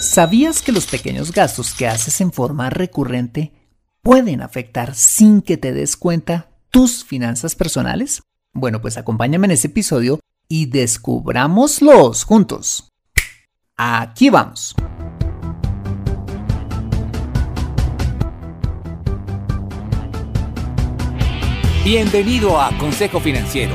¿Sabías que los pequeños gastos que haces en forma recurrente pueden afectar sin que te des cuenta tus finanzas personales? Bueno, pues acompáñame en este episodio y descubrámoslos juntos. Aquí vamos. Bienvenido a Consejo Financiero,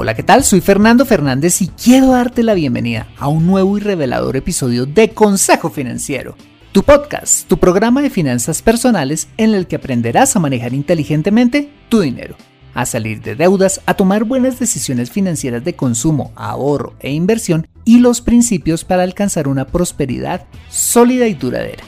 Hola, ¿qué tal? Soy Fernando Fernández y quiero darte la bienvenida a un nuevo y revelador episodio de Consejo Financiero, tu podcast, tu programa de finanzas personales en el que aprenderás a manejar inteligentemente tu dinero, a salir de deudas, a tomar buenas decisiones financieras de consumo, ahorro e inversión y los principios para alcanzar una prosperidad sólida y duradera.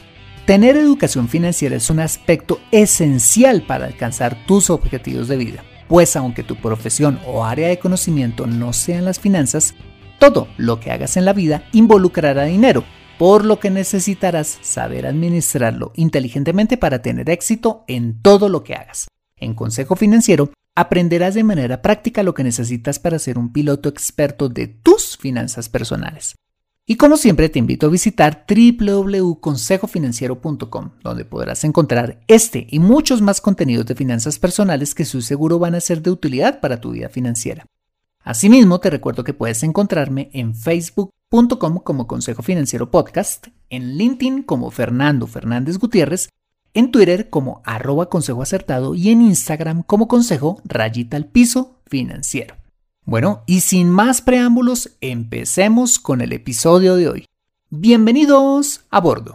Tener educación financiera es un aspecto esencial para alcanzar tus objetivos de vida pues aunque tu profesión o área de conocimiento no sean las finanzas, todo lo que hagas en la vida involucrará dinero, por lo que necesitarás saber administrarlo inteligentemente para tener éxito en todo lo que hagas. En Consejo Financiero aprenderás de manera práctica lo que necesitas para ser un piloto experto de tus finanzas personales. Y como siempre te invito a visitar www.consejofinanciero.com, donde podrás encontrar este y muchos más contenidos de finanzas personales que su seguro van a ser de utilidad para tu vida financiera. Asimismo, te recuerdo que puedes encontrarme en facebook.com como Consejo Financiero Podcast, en LinkedIn como Fernando Fernández Gutiérrez, en Twitter como arroba consejo acertado y en Instagram como consejo rayita al piso financiero. Bueno, y sin más preámbulos, empecemos con el episodio de hoy. Bienvenidos a bordo.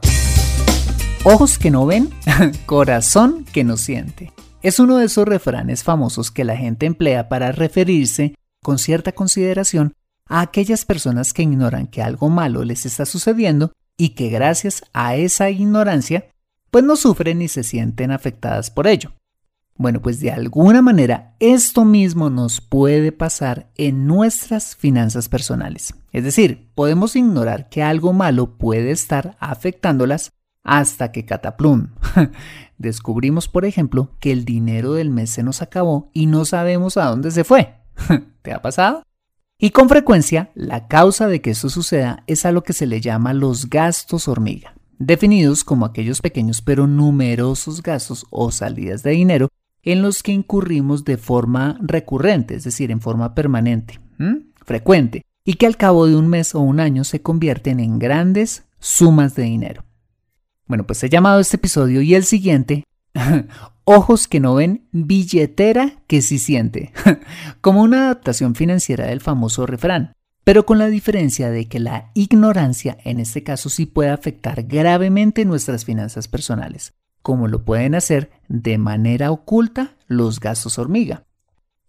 Ojos que no ven, corazón que no siente. Es uno de esos refranes famosos que la gente emplea para referirse con cierta consideración a aquellas personas que ignoran que algo malo les está sucediendo y que gracias a esa ignorancia pues no sufren ni se sienten afectadas por ello. Bueno, pues de alguna manera esto mismo nos puede pasar en nuestras finanzas personales. Es decir, podemos ignorar que algo malo puede estar afectándolas hasta que cataplum. Descubrimos, por ejemplo, que el dinero del mes se nos acabó y no sabemos a dónde se fue. ¿Te ha pasado? Y con frecuencia, la causa de que eso suceda es a lo que se le llama los gastos hormiga, definidos como aquellos pequeños pero numerosos gastos o salidas de dinero en los que incurrimos de forma recurrente, es decir, en forma permanente, frecuente, y que al cabo de un mes o un año se convierten en grandes sumas de dinero. Bueno, pues he llamado este episodio y el siguiente, Ojos que no ven, billetera que sí siente, como una adaptación financiera del famoso refrán, pero con la diferencia de que la ignorancia en este caso sí puede afectar gravemente nuestras finanzas personales, como lo pueden hacer de manera oculta los gastos hormiga.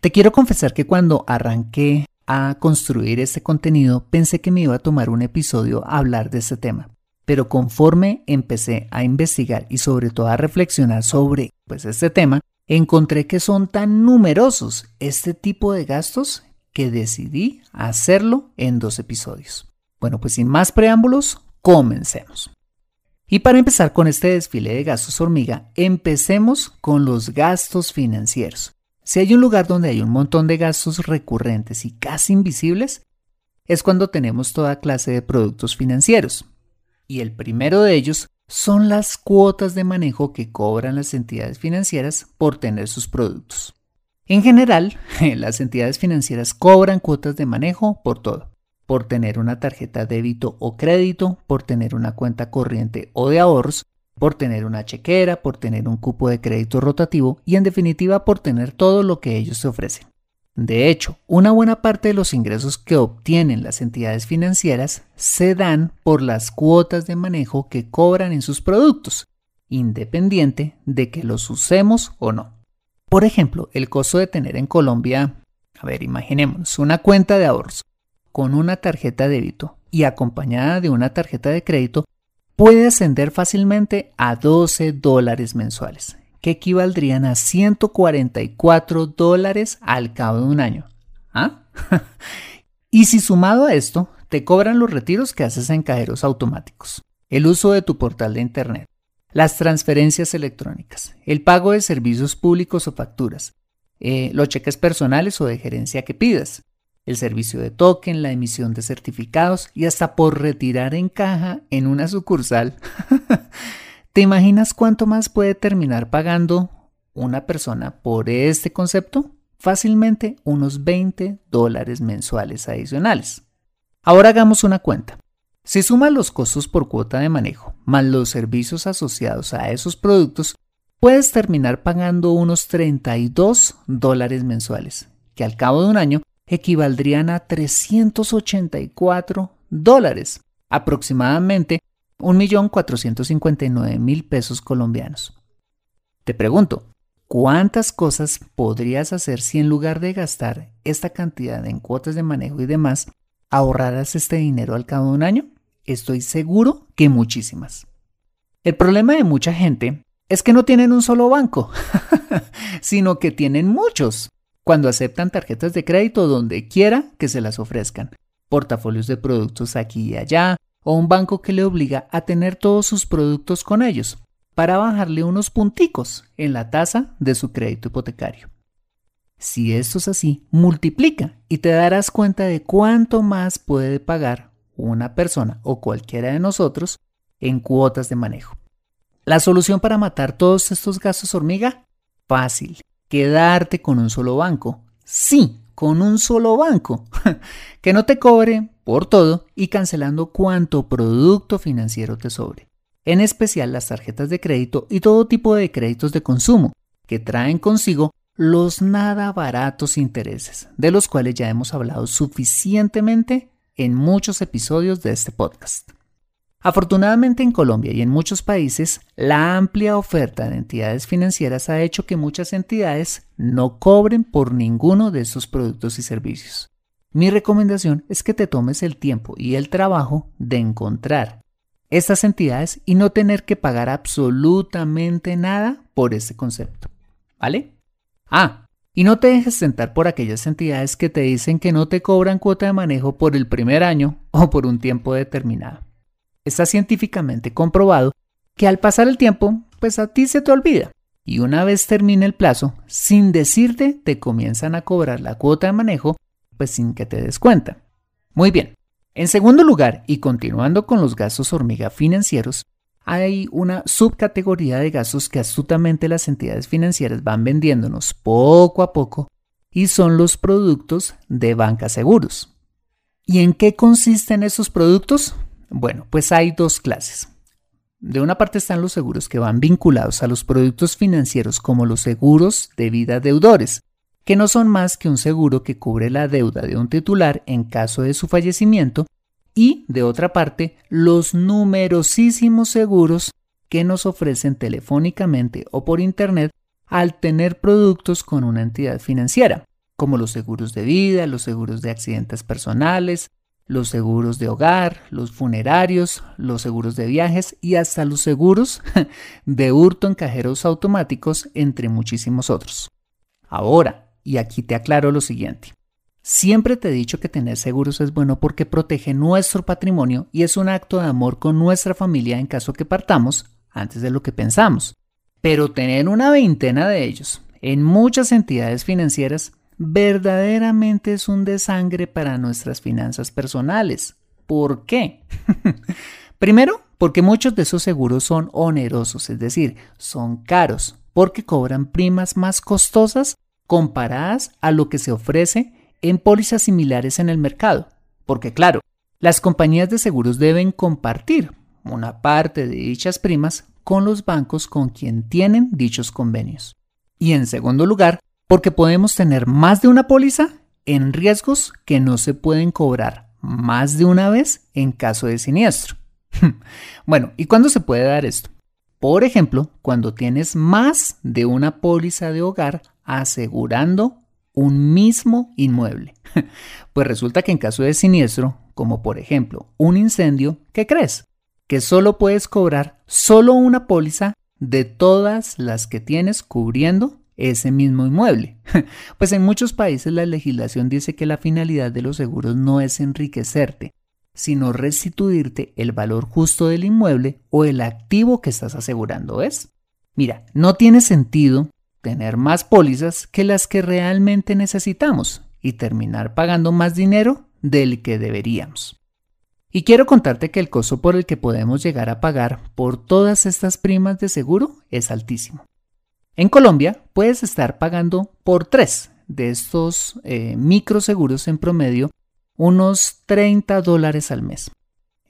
Te quiero confesar que cuando arranqué a construir este contenido pensé que me iba a tomar un episodio a hablar de este tema, pero conforme empecé a investigar y sobre todo a reflexionar sobre pues este tema, encontré que son tan numerosos este tipo de gastos que decidí hacerlo en dos episodios. Bueno, pues sin más preámbulos, comencemos. Y para empezar con este desfile de gastos hormiga, empecemos con los gastos financieros. Si hay un lugar donde hay un montón de gastos recurrentes y casi invisibles, es cuando tenemos toda clase de productos financieros. Y el primero de ellos son las cuotas de manejo que cobran las entidades financieras por tener sus productos. En general, las entidades financieras cobran cuotas de manejo por todo por tener una tarjeta débito o crédito, por tener una cuenta corriente o de ahorros, por tener una chequera, por tener un cupo de crédito rotativo y en definitiva por tener todo lo que ellos te ofrecen. De hecho, una buena parte de los ingresos que obtienen las entidades financieras se dan por las cuotas de manejo que cobran en sus productos, independiente de que los usemos o no. Por ejemplo, el costo de tener en Colombia A ver, imaginemos una cuenta de ahorros con una tarjeta de débito y acompañada de una tarjeta de crédito puede ascender fácilmente a 12 dólares mensuales, que equivaldrían a 144 dólares al cabo de un año. ¿Ah? y si sumado a esto, te cobran los retiros que haces en cajeros automáticos, el uso de tu portal de Internet, las transferencias electrónicas, el pago de servicios públicos o facturas, eh, los cheques personales o de gerencia que pidas, el servicio de token, la emisión de certificados y hasta por retirar en caja en una sucursal. ¿Te imaginas cuánto más puede terminar pagando una persona por este concepto? Fácilmente unos 20 dólares mensuales adicionales. Ahora hagamos una cuenta. Si sumas los costos por cuota de manejo más los servicios asociados a esos productos, puedes terminar pagando unos 32 dólares mensuales, que al cabo de un año equivaldrían a 384 dólares, aproximadamente 1.459.000 pesos colombianos. Te pregunto, ¿cuántas cosas podrías hacer si en lugar de gastar esta cantidad en cuotas de manejo y demás, ahorraras este dinero al cabo de un año? Estoy seguro que muchísimas. El problema de mucha gente es que no tienen un solo banco, sino que tienen muchos cuando aceptan tarjetas de crédito donde quiera que se las ofrezcan, portafolios de productos aquí y allá, o un banco que le obliga a tener todos sus productos con ellos, para bajarle unos punticos en la tasa de su crédito hipotecario. Si esto es así, multiplica y te darás cuenta de cuánto más puede pagar una persona o cualquiera de nosotros en cuotas de manejo. La solución para matar todos estos gastos hormiga? Fácil quedarte con un solo banco. Sí, con un solo banco. que no te cobre por todo y cancelando cuanto producto financiero te sobre. En especial las tarjetas de crédito y todo tipo de créditos de consumo, que traen consigo los nada baratos intereses, de los cuales ya hemos hablado suficientemente en muchos episodios de este podcast. Afortunadamente en Colombia y en muchos países, la amplia oferta de entidades financieras ha hecho que muchas entidades no cobren por ninguno de esos productos y servicios. Mi recomendación es que te tomes el tiempo y el trabajo de encontrar estas entidades y no tener que pagar absolutamente nada por este concepto. ¿Vale? Ah, y no te dejes sentar por aquellas entidades que te dicen que no te cobran cuota de manejo por el primer año o por un tiempo determinado está científicamente comprobado que al pasar el tiempo, pues a ti se te olvida. Y una vez termine el plazo, sin decirte, te comienzan a cobrar la cuota de manejo, pues sin que te des cuenta. Muy bien. En segundo lugar, y continuando con los gastos hormiga financieros, hay una subcategoría de gastos que astutamente las entidades financieras van vendiéndonos poco a poco y son los productos de banca seguros. ¿Y en qué consisten esos productos? Bueno, pues hay dos clases. De una parte están los seguros que van vinculados a los productos financieros como los seguros de vida deudores, que no son más que un seguro que cubre la deuda de un titular en caso de su fallecimiento, y de otra parte los numerosísimos seguros que nos ofrecen telefónicamente o por Internet al tener productos con una entidad financiera, como los seguros de vida, los seguros de accidentes personales, los seguros de hogar, los funerarios, los seguros de viajes y hasta los seguros de hurto en cajeros automáticos, entre muchísimos otros. Ahora, y aquí te aclaro lo siguiente. Siempre te he dicho que tener seguros es bueno porque protege nuestro patrimonio y es un acto de amor con nuestra familia en caso que partamos antes de lo que pensamos. Pero tener una veintena de ellos en muchas entidades financieras verdaderamente es un desangre para nuestras finanzas personales. ¿Por qué? Primero, porque muchos de esos seguros son onerosos, es decir, son caros, porque cobran primas más costosas comparadas a lo que se ofrece en pólizas similares en el mercado. Porque claro, las compañías de seguros deben compartir una parte de dichas primas con los bancos con quien tienen dichos convenios. Y en segundo lugar, porque podemos tener más de una póliza en riesgos que no se pueden cobrar más de una vez en caso de siniestro. bueno, ¿y cuándo se puede dar esto? Por ejemplo, cuando tienes más de una póliza de hogar asegurando un mismo inmueble. Pues resulta que en caso de siniestro, como por ejemplo un incendio, ¿qué crees? Que solo puedes cobrar solo una póliza de todas las que tienes cubriendo ese mismo inmueble. Pues en muchos países la legislación dice que la finalidad de los seguros no es enriquecerte, sino restituirte el valor justo del inmueble o el activo que estás asegurando es. Mira, no tiene sentido tener más pólizas que las que realmente necesitamos y terminar pagando más dinero del que deberíamos. Y quiero contarte que el costo por el que podemos llegar a pagar por todas estas primas de seguro es altísimo. En Colombia puedes estar pagando por tres de estos eh, microseguros en promedio unos 30 dólares al mes,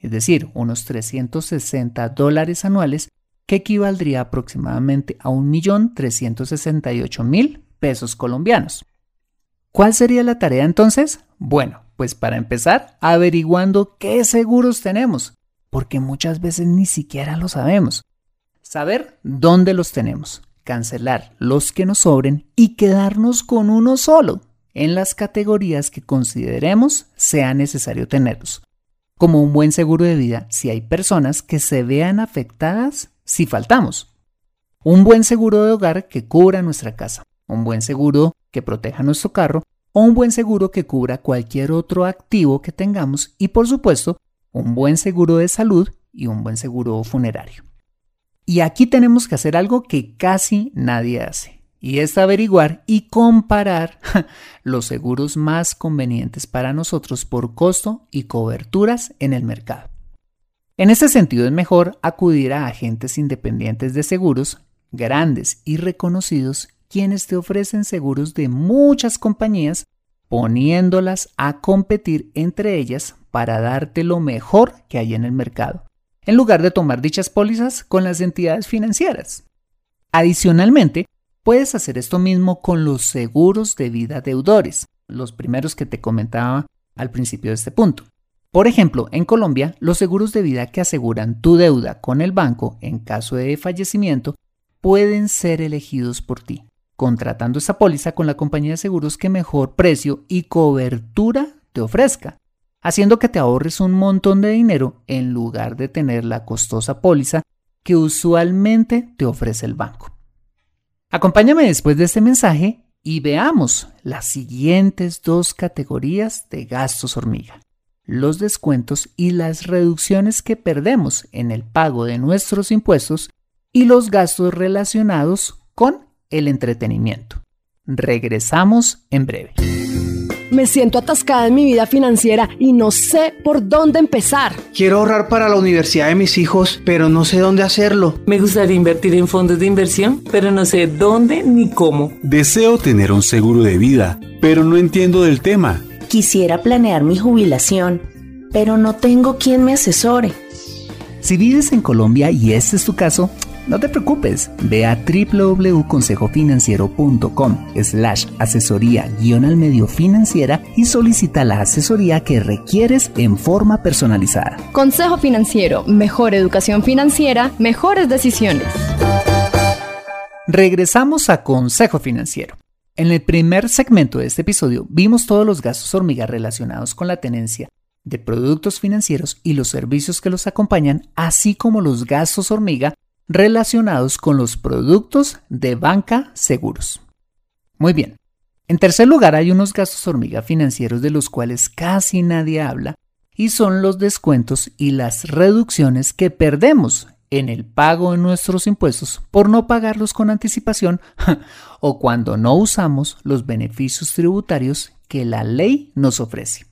es decir, unos 360 dólares anuales, que equivaldría aproximadamente a 1.368.000 pesos colombianos. ¿Cuál sería la tarea entonces? Bueno, pues para empezar, averiguando qué seguros tenemos, porque muchas veces ni siquiera lo sabemos. Saber dónde los tenemos, cancelar los que nos sobren y quedarnos con uno solo en las categorías que consideremos sea necesario tenerlos. Como un buen seguro de vida si hay personas que se vean afectadas si faltamos. Un buen seguro de hogar que cubra nuestra casa. Un buen seguro que proteja nuestro carro o un buen seguro que cubra cualquier otro activo que tengamos y por supuesto un buen seguro de salud y un buen seguro funerario. Y aquí tenemos que hacer algo que casi nadie hace, y es averiguar y comparar los seguros más convenientes para nosotros por costo y coberturas en el mercado. En ese sentido es mejor acudir a agentes independientes de seguros, grandes y reconocidos, quienes te ofrecen seguros de muchas compañías, poniéndolas a competir entre ellas para darte lo mejor que hay en el mercado en lugar de tomar dichas pólizas con las entidades financieras. Adicionalmente, puedes hacer esto mismo con los seguros de vida deudores, los primeros que te comentaba al principio de este punto. Por ejemplo, en Colombia, los seguros de vida que aseguran tu deuda con el banco en caso de fallecimiento pueden ser elegidos por ti, contratando esa póliza con la compañía de seguros que mejor precio y cobertura te ofrezca haciendo que te ahorres un montón de dinero en lugar de tener la costosa póliza que usualmente te ofrece el banco. Acompáñame después de este mensaje y veamos las siguientes dos categorías de gastos hormiga, los descuentos y las reducciones que perdemos en el pago de nuestros impuestos y los gastos relacionados con el entretenimiento. Regresamos en breve. Me siento atascada en mi vida financiera y no sé por dónde empezar. Quiero ahorrar para la universidad de mis hijos, pero no sé dónde hacerlo. Me gustaría invertir en fondos de inversión, pero no sé dónde ni cómo. Deseo tener un seguro de vida, pero no entiendo del tema. Quisiera planear mi jubilación, pero no tengo quien me asesore. Si vives en Colombia y este es tu caso, no te preocupes, ve a www.consejofinanciero.com slash asesoría guion al medio financiera y solicita la asesoría que requieres en forma personalizada. Consejo Financiero, mejor educación financiera, mejores decisiones. Regresamos a Consejo Financiero. En el primer segmento de este episodio vimos todos los gastos hormiga relacionados con la tenencia de productos financieros y los servicios que los acompañan, así como los gastos hormiga relacionados con los productos de banca seguros. Muy bien. En tercer lugar, hay unos gastos hormiga financieros de los cuales casi nadie habla y son los descuentos y las reducciones que perdemos en el pago de nuestros impuestos por no pagarlos con anticipación o cuando no usamos los beneficios tributarios que la ley nos ofrece.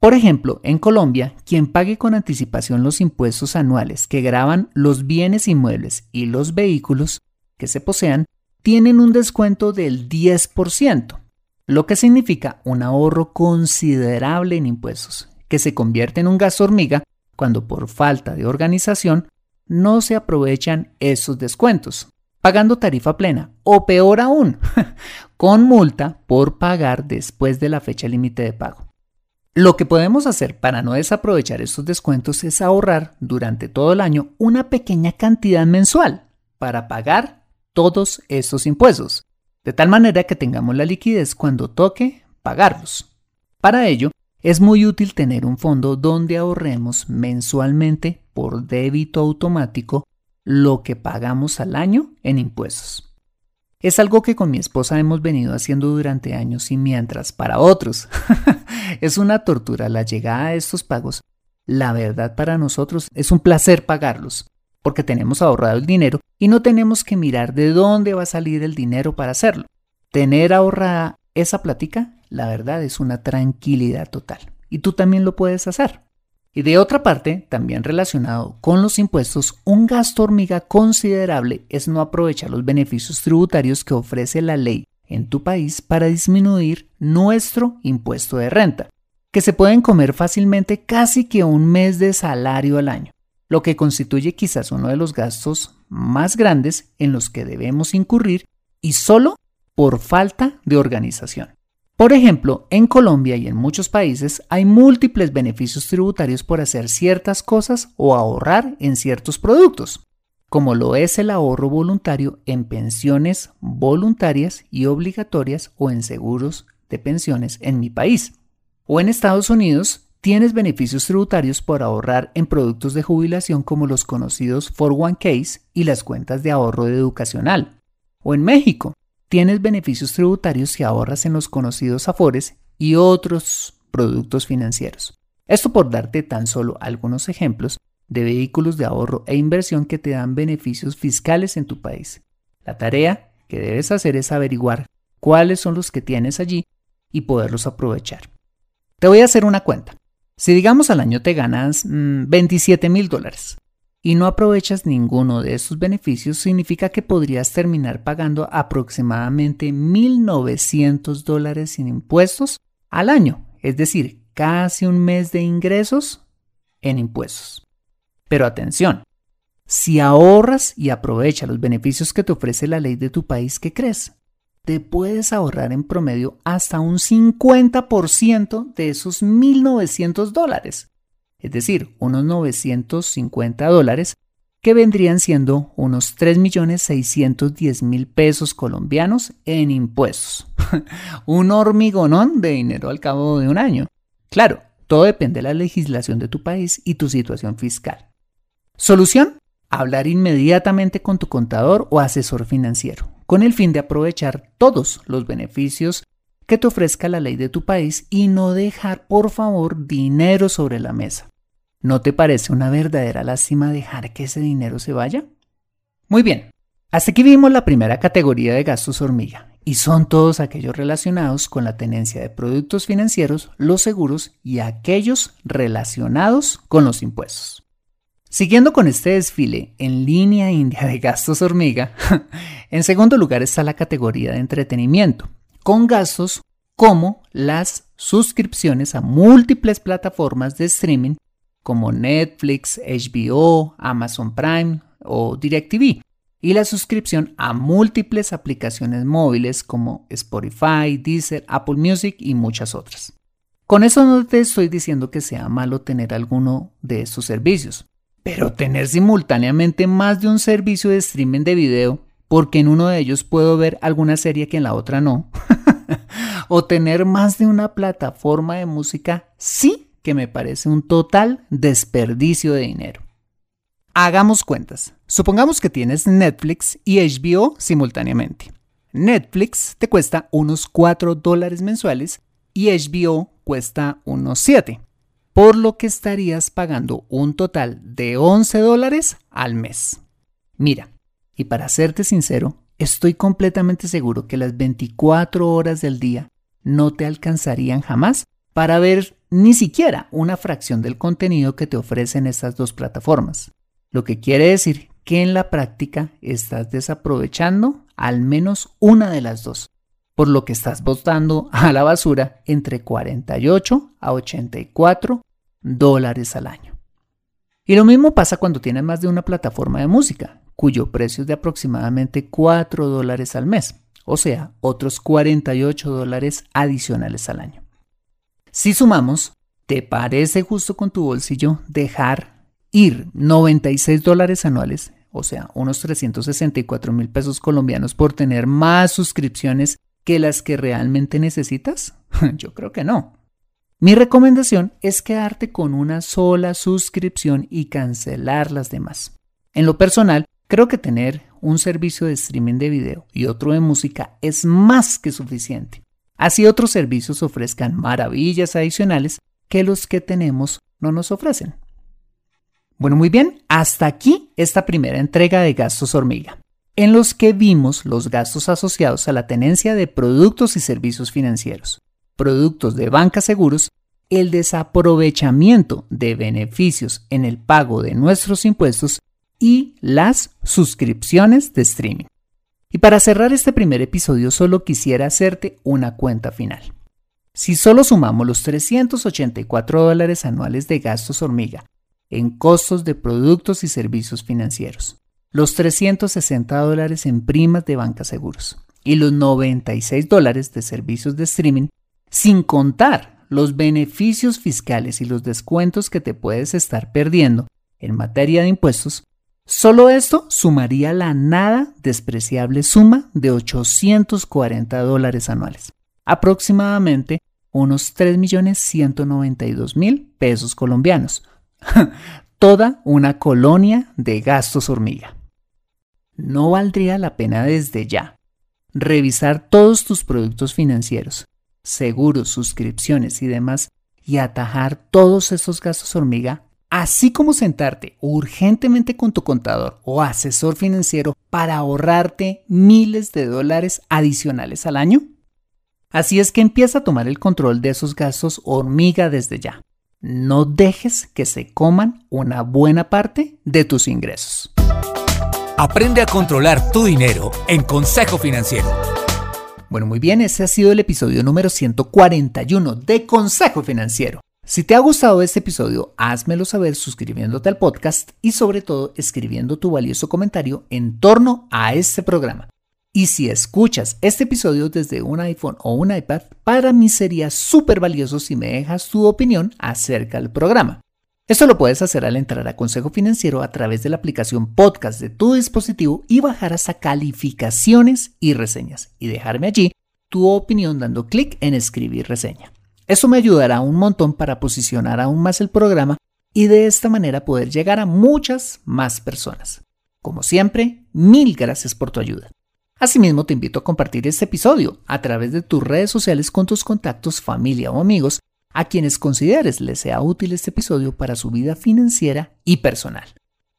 Por ejemplo, en Colombia, quien pague con anticipación los impuestos anuales que graban los bienes inmuebles y los vehículos que se posean, tienen un descuento del 10%, lo que significa un ahorro considerable en impuestos, que se convierte en un gasto hormiga cuando por falta de organización no se aprovechan esos descuentos, pagando tarifa plena o peor aún, con multa por pagar después de la fecha límite de pago. Lo que podemos hacer para no desaprovechar estos descuentos es ahorrar durante todo el año una pequeña cantidad mensual para pagar todos estos impuestos. de tal manera que tengamos la liquidez cuando toque pagarlos. Para ello, es muy útil tener un fondo donde ahorremos mensualmente por débito automático lo que pagamos al año en impuestos. Es algo que con mi esposa hemos venido haciendo durante años y mientras para otros es una tortura la llegada de estos pagos, la verdad para nosotros es un placer pagarlos, porque tenemos ahorrado el dinero y no tenemos que mirar de dónde va a salir el dinero para hacerlo. Tener ahorrada esa plática, la verdad es una tranquilidad total. Y tú también lo puedes hacer. Y de otra parte, también relacionado con los impuestos, un gasto hormiga considerable es no aprovechar los beneficios tributarios que ofrece la ley en tu país para disminuir nuestro impuesto de renta, que se pueden comer fácilmente casi que un mes de salario al año, lo que constituye quizás uno de los gastos más grandes en los que debemos incurrir y solo por falta de organización. Por ejemplo, en Colombia y en muchos países hay múltiples beneficios tributarios por hacer ciertas cosas o ahorrar en ciertos productos, como lo es el ahorro voluntario en pensiones voluntarias y obligatorias o en seguros de pensiones en mi país. O en Estados Unidos tienes beneficios tributarios por ahorrar en productos de jubilación como los conocidos 401ks y las cuentas de ahorro educacional. O en México tienes beneficios tributarios si ahorras en los conocidos afores y otros productos financieros. Esto por darte tan solo algunos ejemplos de vehículos de ahorro e inversión que te dan beneficios fiscales en tu país. La tarea que debes hacer es averiguar cuáles son los que tienes allí y poderlos aprovechar. Te voy a hacer una cuenta. Si digamos al año te ganas 27 mm, mil dólares y no aprovechas ninguno de esos beneficios, significa que podrías terminar pagando aproximadamente 1.900 dólares sin impuestos al año, es decir, casi un mes de ingresos en impuestos. Pero atención, si ahorras y aprovechas los beneficios que te ofrece la ley de tu país, ¿qué crees? Te puedes ahorrar en promedio hasta un 50% de esos 1.900 dólares es decir, unos 950 dólares, que vendrían siendo unos 3.610.000 pesos colombianos en impuestos. un hormigonón de dinero al cabo de un año. Claro, todo depende de la legislación de tu país y tu situación fiscal. Solución, hablar inmediatamente con tu contador o asesor financiero, con el fin de aprovechar todos los beneficios que te ofrezca la ley de tu país y no dejar, por favor, dinero sobre la mesa. ¿No te parece una verdadera lástima dejar que ese dinero se vaya? Muy bien, hasta aquí vimos la primera categoría de gastos hormiga, y son todos aquellos relacionados con la tenencia de productos financieros, los seguros y aquellos relacionados con los impuestos. Siguiendo con este desfile en línea india de gastos hormiga, en segundo lugar está la categoría de entretenimiento, con gastos como las suscripciones a múltiples plataformas de streaming como Netflix, HBO, Amazon Prime o DirecTV y la suscripción a múltiples aplicaciones móviles como Spotify, Deezer, Apple Music y muchas otras. Con eso no te estoy diciendo que sea malo tener alguno de estos servicios, pero tener simultáneamente más de un servicio de streaming de video porque en uno de ellos puedo ver alguna serie que en la otra no. o tener más de una plataforma de música sí que me parece un total desperdicio de dinero. Hagamos cuentas. Supongamos que tienes Netflix y HBO simultáneamente. Netflix te cuesta unos 4 dólares mensuales y HBO cuesta unos 7, por lo que estarías pagando un total de 11 dólares al mes. Mira, y para serte sincero, estoy completamente seguro que las 24 horas del día no te alcanzarían jamás para ver ni siquiera una fracción del contenido que te ofrecen estas dos plataformas. Lo que quiere decir que en la práctica estás desaprovechando al menos una de las dos, por lo que estás botando a la basura entre 48 a 84 dólares al año. Y lo mismo pasa cuando tienes más de una plataforma de música cuyo precio es de aproximadamente 4 dólares al mes, o sea, otros 48 dólares adicionales al año. Si sumamos, ¿te parece justo con tu bolsillo dejar ir 96 dólares anuales o sea, unos 364 mil pesos colombianos por tener más suscripciones que las que realmente necesitas? Yo creo que no. Mi recomendación es quedarte con una sola suscripción y cancelar las demás. En lo personal, creo que tener un servicio de streaming de video y otro de música es más que suficiente. Así otros servicios ofrezcan maravillas adicionales que los que tenemos no nos ofrecen. Bueno, muy bien, hasta aquí esta primera entrega de gastos hormiga, en los que vimos los gastos asociados a la tenencia de productos y servicios financieros productos de banca seguros, el desaprovechamiento de beneficios en el pago de nuestros impuestos y las suscripciones de streaming. Y para cerrar este primer episodio solo quisiera hacerte una cuenta final. Si solo sumamos los 384 dólares anuales de gastos hormiga en costos de productos y servicios financieros, los 360 dólares en primas de banca seguros y los 96 dólares de servicios de streaming, sin contar los beneficios fiscales y los descuentos que te puedes estar perdiendo en materia de impuestos, solo esto sumaría la nada despreciable suma de 840 dólares anuales, aproximadamente unos 3.192.000 pesos colombianos. Toda una colonia de gastos hormiga. ¿No valdría la pena desde ya revisar todos tus productos financieros seguros, suscripciones y demás, y atajar todos esos gastos hormiga, así como sentarte urgentemente con tu contador o asesor financiero para ahorrarte miles de dólares adicionales al año? Así es que empieza a tomar el control de esos gastos hormiga desde ya. No dejes que se coman una buena parte de tus ingresos. Aprende a controlar tu dinero en Consejo Financiero. Bueno, muy bien, ese ha sido el episodio número 141 de Consejo Financiero. Si te ha gustado este episodio, házmelo saber suscribiéndote al podcast y sobre todo escribiendo tu valioso comentario en torno a este programa. Y si escuchas este episodio desde un iPhone o un iPad, para mí sería súper valioso si me dejas tu opinión acerca del programa. Esto lo puedes hacer al entrar a Consejo Financiero a través de la aplicación podcast de tu dispositivo y bajar hasta calificaciones y reseñas y dejarme allí tu opinión dando clic en escribir reseña. Eso me ayudará un montón para posicionar aún más el programa y de esta manera poder llegar a muchas más personas. Como siempre, mil gracias por tu ayuda. Asimismo, te invito a compartir este episodio a través de tus redes sociales con tus contactos, familia o amigos a quienes consideres les sea útil este episodio para su vida financiera y personal.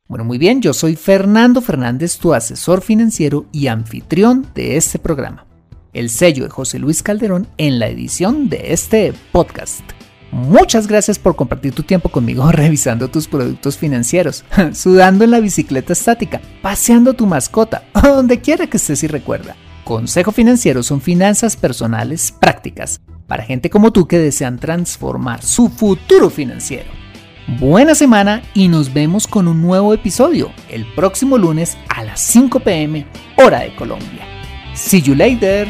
Bueno, muy bien, yo soy Fernando Fernández, tu asesor financiero y anfitrión de este programa. El sello de José Luis Calderón en la edición de este podcast. Muchas gracias por compartir tu tiempo conmigo revisando tus productos financieros, sudando en la bicicleta estática, paseando tu mascota o donde quiera que estés y recuerda. Consejo Financiero son finanzas personales prácticas para gente como tú que desean transformar su futuro financiero. Buena semana y nos vemos con un nuevo episodio el próximo lunes a las 5 pm hora de Colombia. See you later!